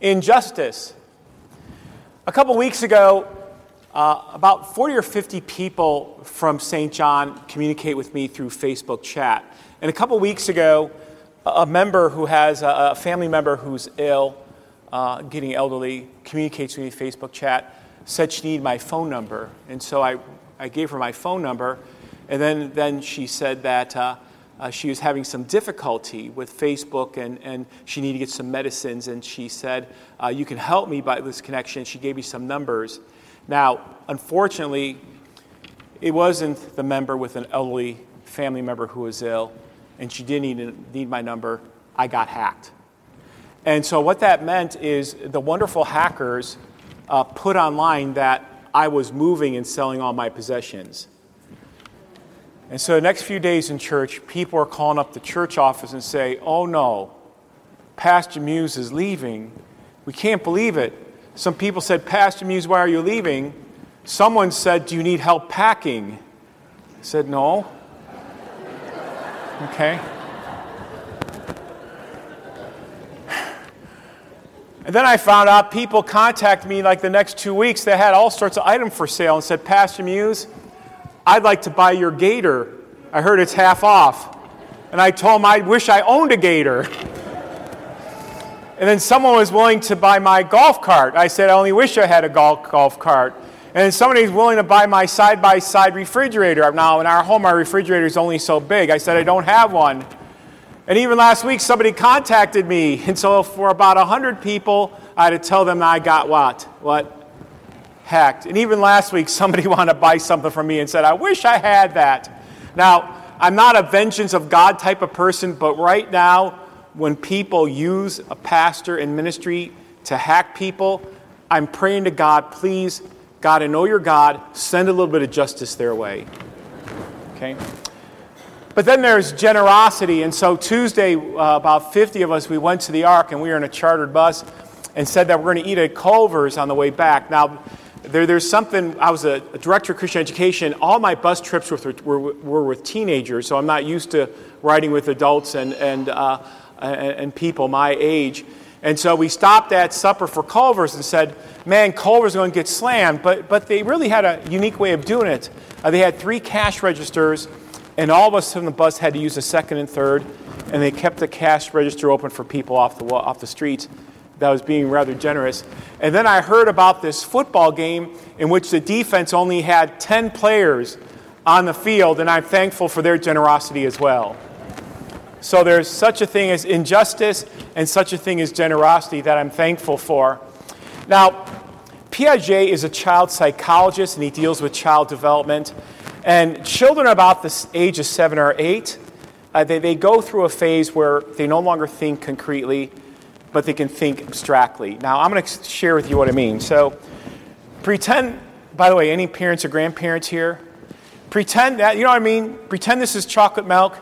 injustice. A couple weeks ago, uh, about 40 or 50 people from St. John communicate with me through Facebook chat. And a couple weeks ago, a member who has a, family member who's ill, uh, getting elderly, communicates with me Facebook chat, said she needed my phone number. And so I, I gave her my phone number. And then, then she said that uh, uh, she was having some difficulty with Facebook and, and she needed to get some medicines. And she said, uh, You can help me by this connection. She gave me some numbers. Now, unfortunately, it wasn't the member with an elderly family member who was ill, and she didn't need, need my number. I got hacked. And so, what that meant is the wonderful hackers uh, put online that I was moving and selling all my possessions. And so the next few days in church, people are calling up the church office and say, "Oh no, Pastor Mews is leaving. We can't believe it." Some people said, "Pastor Mews, why are you leaving?" Someone said, "Do you need help packing?" I said, "No." Okay. And then I found out people contacted me like the next two weeks. They had all sorts of items for sale and said, Pastor Mews, I'd like to buy your gator. I heard it's half off. And I told him I wish I owned a gator. And then someone was willing to buy my golf cart. I said, I only wish I had a golf, golf cart. And then somebody was willing to buy my side by side refrigerator. Now, in our home, our refrigerator is only so big. I said, I don't have one. And even last week, somebody contacted me. And so, for about 100 people, I had to tell them I got what? What? Hacked. And even last week, somebody wanted to buy something from me and said, I wish I had that. Now, I'm not a vengeance of God type of person, but right now, when people use a pastor in ministry to hack people, I'm praying to God, please, God, I know you're God, send a little bit of justice their way. Okay? But then there's generosity. And so Tuesday, uh, about 50 of us, we went to the Ark and we were in a chartered bus and said that we're going to eat at Culver's on the way back. Now, there, there's something, I was a, a, director of Christian education. All my bus trips were, were, were, with teenagers, so I'm not used to riding with adults and, and, uh, and, people my age. And so we stopped at supper for Culver's and said, man, Culver's going to get slammed. But, but they really had a unique way of doing it. Uh, they had three cash registers, and all of us on the bus had to use a second and third, and they kept the cash register open for people off the, off the streets that was being rather generous. And then I heard about this football game in which the defense only had 10 players on the field, and I'm thankful for their generosity as well. So there's such a thing as injustice and such a thing as generosity that I'm thankful for. Now, Piaget is a child psychologist and he deals with child development. And children about the age of seven or eight, uh, they, they go through a phase where they no longer think concretely but they can think abstractly. Now, I'm going to share with you what I mean. So, pretend, by the way, any parents or grandparents here? Pretend that, you know what I mean? Pretend this is chocolate milk,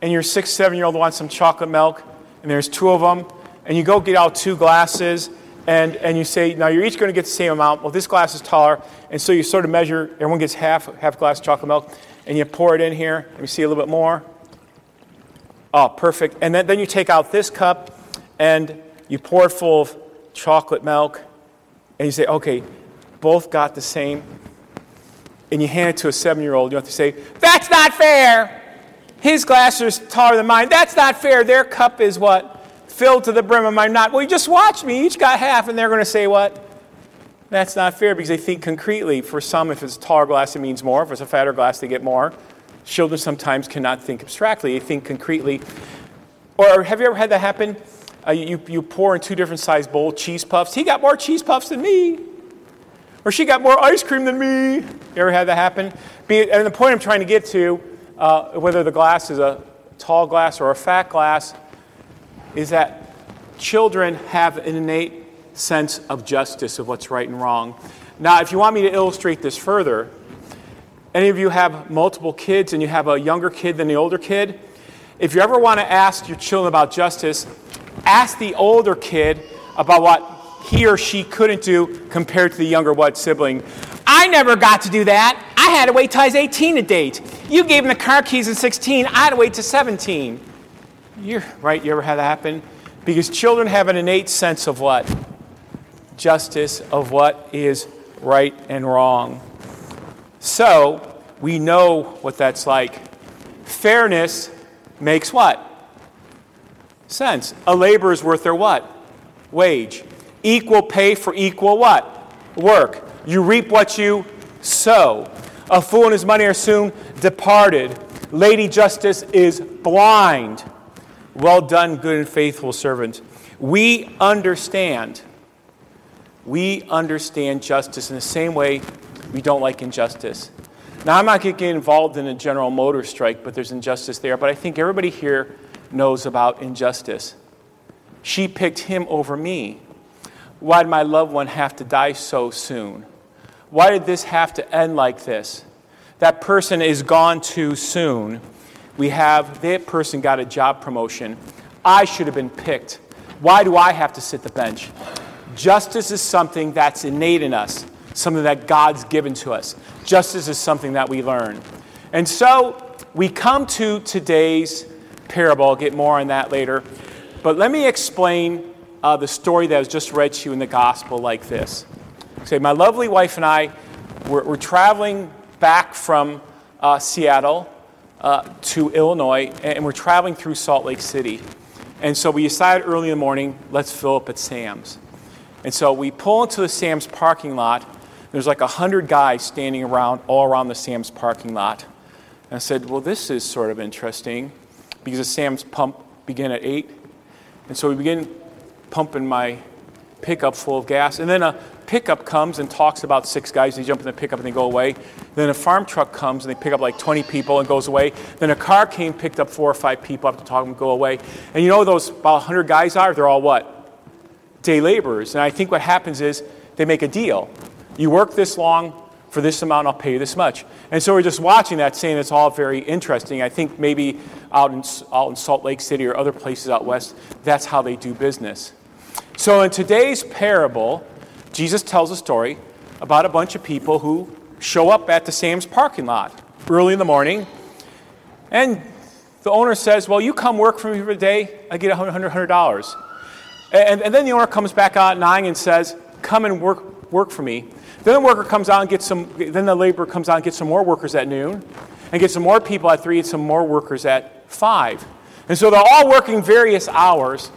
and your six, seven year old wants some chocolate milk, and there's two of them, and you go get out two glasses, and, and you say, now you're each going to get the same amount. Well, this glass is taller, and so you sort of measure, everyone gets half, half glass of chocolate milk, and you pour it in here. Let me see a little bit more. Oh, perfect. And then, then you take out this cup, and you pour it full of chocolate milk, and you say, okay, both got the same, and you hand it to a seven year old, you have to say, that's not fair. His glass is taller than mine. That's not fair. Their cup is what? Filled to the brim of mine not. Well, you just watch me. Each got half, and they're going to say what? That's not fair because they think concretely. For some, if it's a taller glass, it means more. If it's a fatter glass, they get more. Children sometimes cannot think abstractly, they think concretely. Or have you ever had that happen? Uh, you, you pour in two different sized bowl cheese puffs. He got more cheese puffs than me. Or she got more ice cream than me. You ever had that happen? And the point I'm trying to get to, uh, whether the glass is a tall glass or a fat glass, is that children have an innate sense of justice of what's right and wrong. Now, if you want me to illustrate this further, any of you have multiple kids and you have a younger kid than the older kid, if you ever want to ask your children about justice, ask the older kid about what he or she couldn't do compared to the younger what sibling. I never got to do that. I had to wait till I was 18 to date. You gave him the car keys at 16. I had to wait to 17. You're right. You ever had that happen? Because children have an innate sense of what? Justice, of what is right and wrong. So, we know what that's like. Fairness makes what? Sense. A labor is worth their what? Wage. Equal pay for equal what? Work. You reap what you sow. A fool and his money are soon departed. Lady Justice is blind. Well done, good and faithful servant. We understand. We understand justice in the same way we don't like injustice. Now, I'm not getting involved in a General Motors strike, but there's injustice there. But I think everybody here knows about injustice. She picked him over me. Why did my loved one have to die so soon? Why did this have to end like this? That person is gone too soon. We have, that person got a job promotion. I should have been picked. Why do I have to sit the bench? Justice is something that's innate in us, something that God's given to us. Justice is something that we learn. And so we come to today's parable. I'll get more on that later. But let me explain uh, the story that I was just read to you in the gospel like this. Say, my lovely wife and I were, were traveling back from uh, Seattle uh, to Illinois, and we're traveling through Salt Lake City. And so we decided early in the morning, let's fill up at Sam's. And so we pull into the Sam's parking lot. There's like a 100 guys standing around, all around the Sam's parking lot. And I said, well, this is sort of interesting because the Sam's pump began at 8. And so we begin pumping my pickup full of gas. And then a pickup comes and talks about six guys. They jump in the pickup and they go away. Then a farm truck comes and they pick up like 20 people and goes away. Then a car came, picked up four or five people up to talk and go away. And you know those about 100 guys are? They're all what? Day laborers. And I think what happens is they make a deal. You work this long, for this amount, I'll pay you this much. And so we're just watching that, saying it's all very interesting. I think maybe out in, out in Salt Lake City or other places out west, that's how they do business. So in today's parable, Jesus tells a story about a bunch of people who show up at the Sam's parking lot early in the morning. And the owner says, Well, you come work for me for a day, I get $100. $100. And, and then the owner comes back out 9 and says, Come and work, work for me. Then the worker comes out and gets some, then the laborer comes out and gets some more workers at noon, and gets some more people at 3 and some more workers at 5. And so they're all working various hours,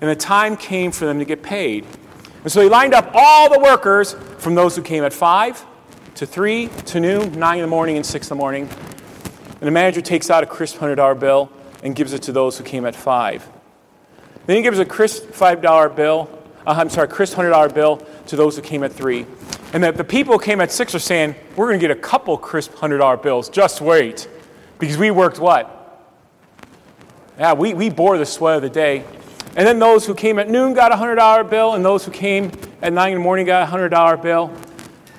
and the time came for them to get paid. And so he lined up all the workers from those who came at 5 to 3 to noon, 9 in the morning, and 6 in the morning. And the manager takes out a crisp $100 bill and gives it to those who came at 5. Then he gives a crisp $5 bill, uh, I'm sorry, crisp $100 bill to those who came at 3. And that the people who came at 6 are saying, we're going to get a couple crisp $100 bills, just wait. Because we worked what? Yeah, we, we bore the sweat of the day. And then those who came at noon got a $100 bill, and those who came at 9 in the morning got a $100 bill.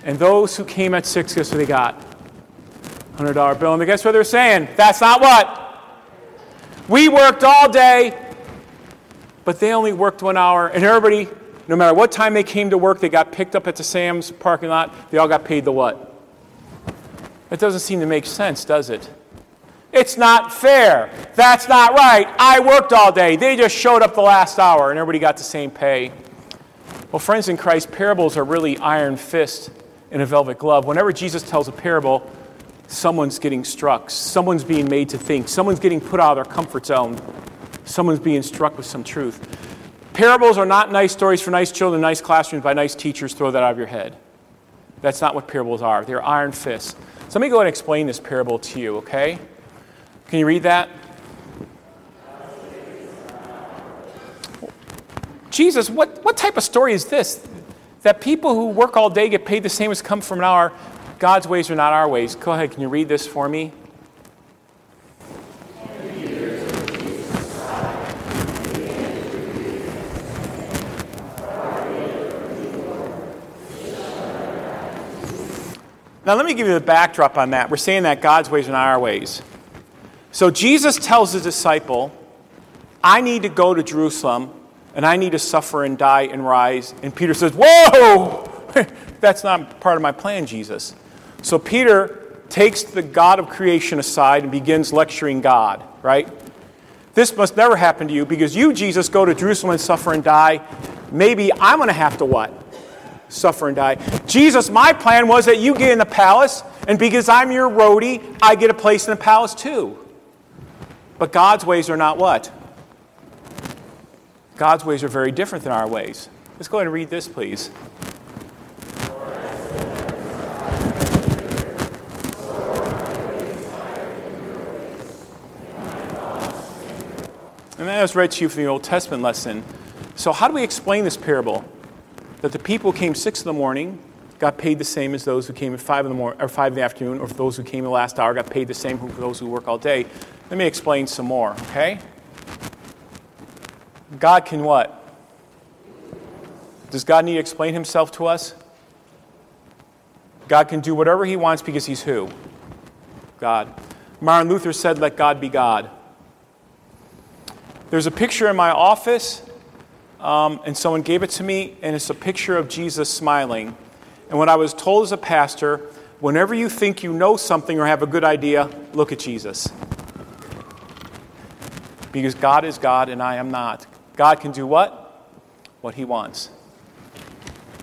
And those who came at 6, guess what they got? $100 bill. And guess what they're saying? That's not what? We worked all day, but they only worked one hour, and everybody, no matter what time they came to work, they got picked up at the Sam's parking lot, they all got paid the what? It doesn't seem to make sense, does it? It's not fair. That's not right. I worked all day. They just showed up the last hour and everybody got the same pay. Well, friends in Christ, parables are really iron fist in a velvet glove. Whenever Jesus tells a parable, someone's getting struck, someone's being made to think, someone's getting put out of their comfort zone, someone's being struck with some truth. Parables are not nice stories for nice children, nice classrooms by nice teachers. Throw that out of your head. That's not what parables are. They're iron fists. So let me go ahead and explain this parable to you, okay? Can you read that? Jesus, what, what type of story is this? That people who work all day get paid the same as come from an hour. God's ways are not our ways. Go ahead, can you read this for me? Now, let me give you the backdrop on that. We're saying that God's ways are not our ways. So Jesus tells the disciple, I need to go to Jerusalem and I need to suffer and die and rise. And Peter says, Whoa! That's not part of my plan, Jesus. So Peter takes the God of creation aside and begins lecturing God, right? This must never happen to you because you, Jesus, go to Jerusalem and suffer and die. Maybe I'm going to have to what? Suffer and die. Jesus, my plan was that you get in the palace, and because I'm your roadie, I get a place in the palace too. But God's ways are not what? God's ways are very different than our ways. Let's go ahead and read this, please. And that was read to you from the Old Testament lesson. So, how do we explain this parable? That the people who came six in the morning got paid the same as those who came at five in the morning or five in the afternoon, or those who came the last hour got paid the same for those who work all day. Let me explain some more, okay? God can what? Does God need to explain himself to us? God can do whatever he wants because he's who? God. Martin Luther said, Let God be God. There's a picture in my office, um, and someone gave it to me, and it's a picture of Jesus smiling. And what I was told as a pastor, whenever you think you know something or have a good idea, look at Jesus. Because God is God and I am not. God can do what? What He wants.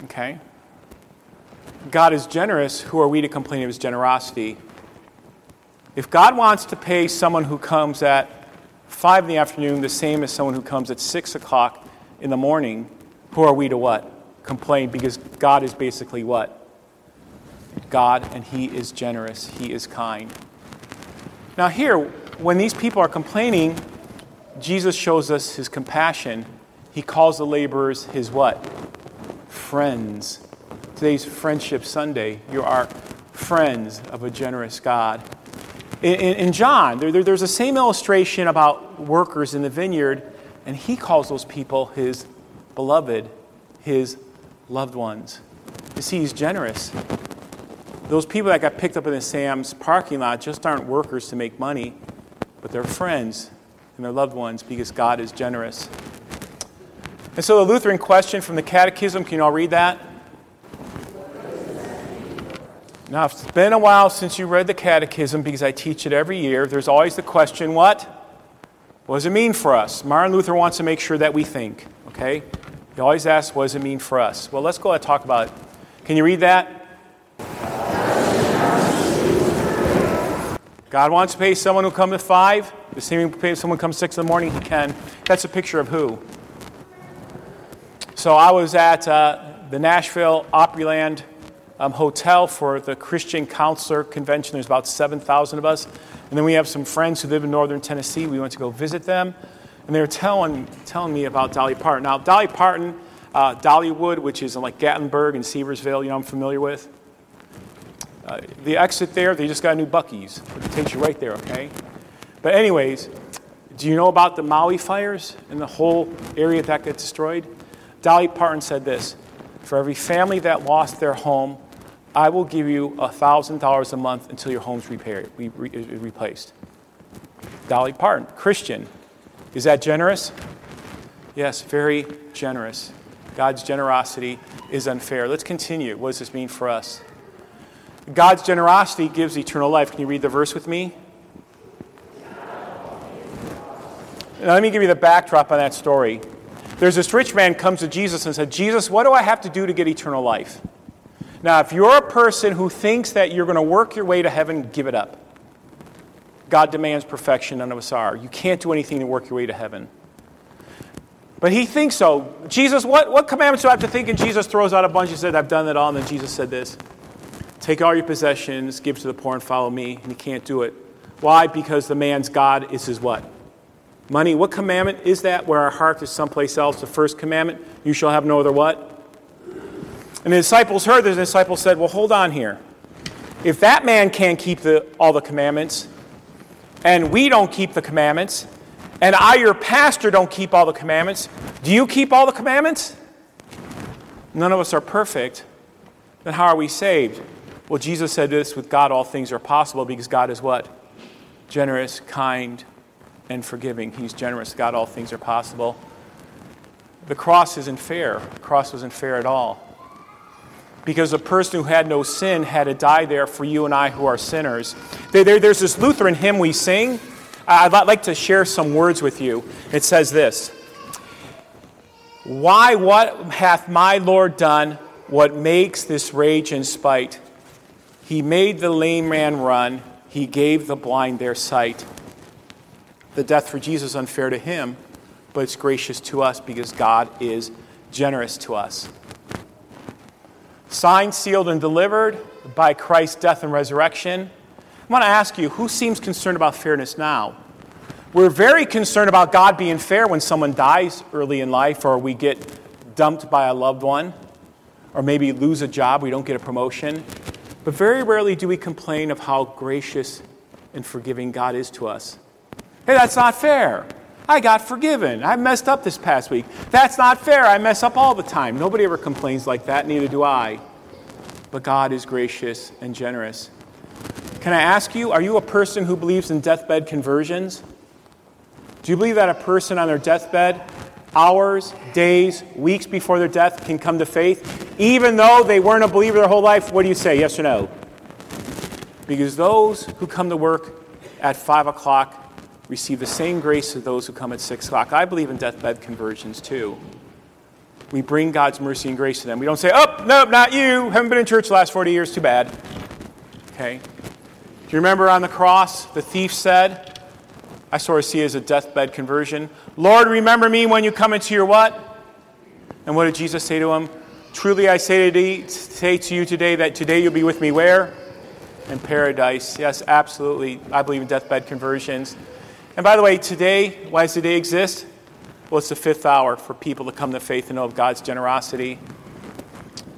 Okay? God is generous. Who are we to complain of His generosity? If God wants to pay someone who comes at 5 in the afternoon the same as someone who comes at 6 o'clock in the morning, who are we to what? Complain because God is basically what? God, and He is generous, He is kind. Now, here, when these people are complaining, Jesus shows us His compassion. He calls the laborers His what? Friends. Today's Friendship Sunday. You are friends of a generous God. In, in, in John, there, there, there's the same illustration about workers in the vineyard, and he calls those people his beloved, his loved ones. You see, he's generous. Those people that got picked up in the Sam's parking lot just aren't workers to make money, but they're friends and their loved ones because God is generous. And so the Lutheran question from the Catechism, can you all read that? Now, it's been a while since you read the Catechism because I teach it every year. There's always the question what? What does it mean for us? Martin Luther wants to make sure that we think, okay? He always asks, what does it mean for us? Well, let's go ahead and talk about it. Can you read that? God wants to pay someone who comes at 5. The same pay someone comes 6 in the morning, he can. That's a picture of who? So I was at uh, the Nashville Opryland um, hotel for the Christian Counselor Convention. There's about 7,000 of us. And then we have some friends who live in northern Tennessee. We went to go visit them. And they were telling, telling me about Dolly Parton. Now, Dolly Parton, uh, Dollywood, which is in like Gatlinburg and Sevierville, you know, I'm familiar with. Uh, the exit there, they just got new Buc-ee's. It takes you right there, okay? But, anyways, do you know about the Maui fires and the whole area that got destroyed? Dolly Parton said this For every family that lost their home, I will give you $1,000 a month until your home's repaired, re- re- replaced. Dolly Parton, Christian. Is that generous? Yes, very generous. God's generosity is unfair. Let's continue. What does this mean for us? God's generosity gives eternal life. Can you read the verse with me? Now, let me give you the backdrop on that story. There's this rich man comes to Jesus and said, Jesus, what do I have to do to get eternal life? Now, if you're a person who thinks that you're going to work your way to heaven, give it up. God demands perfection, none of us are. You can't do anything to work your way to heaven. But he thinks so. Jesus, what, what commandments do I have to think? And Jesus throws out a bunch. He said, I've done it all. And then Jesus said this Take all your possessions, give to the poor, and follow me. And he can't do it. Why? Because the man's God is his what? Money. What commandment is that where our heart is someplace else? The first commandment, you shall have no other what? And the disciples heard this, and the disciples said, Well, hold on here. If that man can't keep the, all the commandments, and we don't keep the commandments, and I, your pastor, don't keep all the commandments, do you keep all the commandments? None of us are perfect. Then how are we saved? Well, Jesus said this with God, all things are possible because God is what? Generous, kind, and forgiving. He's generous. God, all things are possible. The cross isn't fair. The cross wasn't fair at all because a person who had no sin had to die there for you and I who are sinners. There, there, there's this Lutheran hymn we sing I'd like to share some words with you. It says this Why, what hath my Lord done? What makes this rage and spite? He made the lame man run, he gave the blind their sight. The death for Jesus is unfair to him, but it's gracious to us because God is generous to us. Signed, sealed, and delivered by Christ's death and resurrection. I want to ask you who seems concerned about fairness now? We're very concerned about God being fair when someone dies early in life or we get dumped by a loved one or maybe lose a job, we don't get a promotion. But very rarely do we complain of how gracious and forgiving God is to us. Hey, that's not fair. I got forgiven. I messed up this past week. That's not fair. I mess up all the time. Nobody ever complains like that, neither do I. But God is gracious and generous. Can I ask you, are you a person who believes in deathbed conversions? Do you believe that a person on their deathbed, hours, days, weeks before their death, can come to faith, even though they weren't a believer their whole life? What do you say, yes or no? Because those who come to work at 5 o'clock receive the same grace as those who come at 6 o'clock. I believe in deathbed conversions too. We bring God's mercy and grace to them. We don't say, oh, nope, not you. Haven't been in church the last 40 years. Too bad. Okay? Do you remember on the cross, the thief said, I sort of see it as a deathbed conversion. Lord, remember me when you come into your what? And what did Jesus say to him? Truly I say to, say to you today that today you'll be with me where? In paradise. Yes, absolutely. I believe in deathbed conversions. And by the way, today, why does today exist? Well, it's the fifth hour for people to come to faith and know of God's generosity.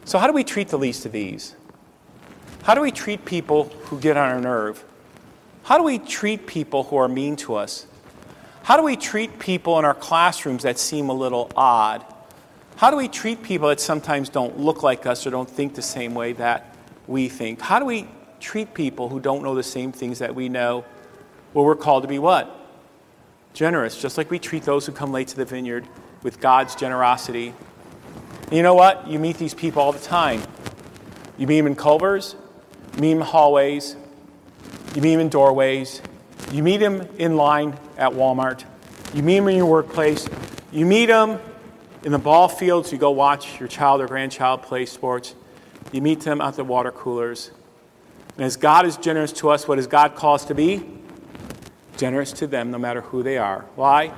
So, how do we treat the least of these? How do we treat people who get on our nerve? How do we treat people who are mean to us? How do we treat people in our classrooms that seem a little odd? How do we treat people that sometimes don't look like us or don't think the same way that we think? How do we treat people who don't know the same things that we know? Well, we're called to be what? Generous, just like we treat those who come late to the vineyard with God's generosity. And you know what? You meet these people all the time. You meet them in Culver's, you meet them in hallways, you meet them in doorways, you meet them in line at Walmart, you meet them in your workplace, you meet them in the ball fields, you go watch your child or grandchild play sports, you meet them at the water coolers. And as God is generous to us, what does God call us to be? Generous to them no matter who they are. Why?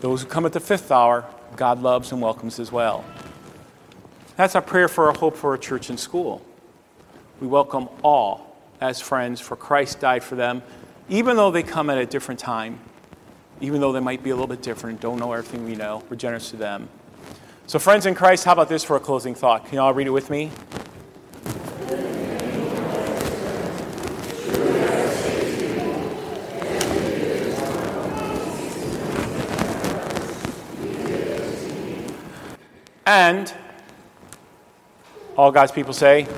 Those who come at the fifth hour, God loves and welcomes as well. That's our prayer for our hope for our church and school. We welcome all as friends, for Christ died for them, even though they come at a different time, even though they might be a little bit different, don't know everything we know. We're generous to them. So, friends in Christ, how about this for a closing thought? Can you all read it with me? And all God's people say,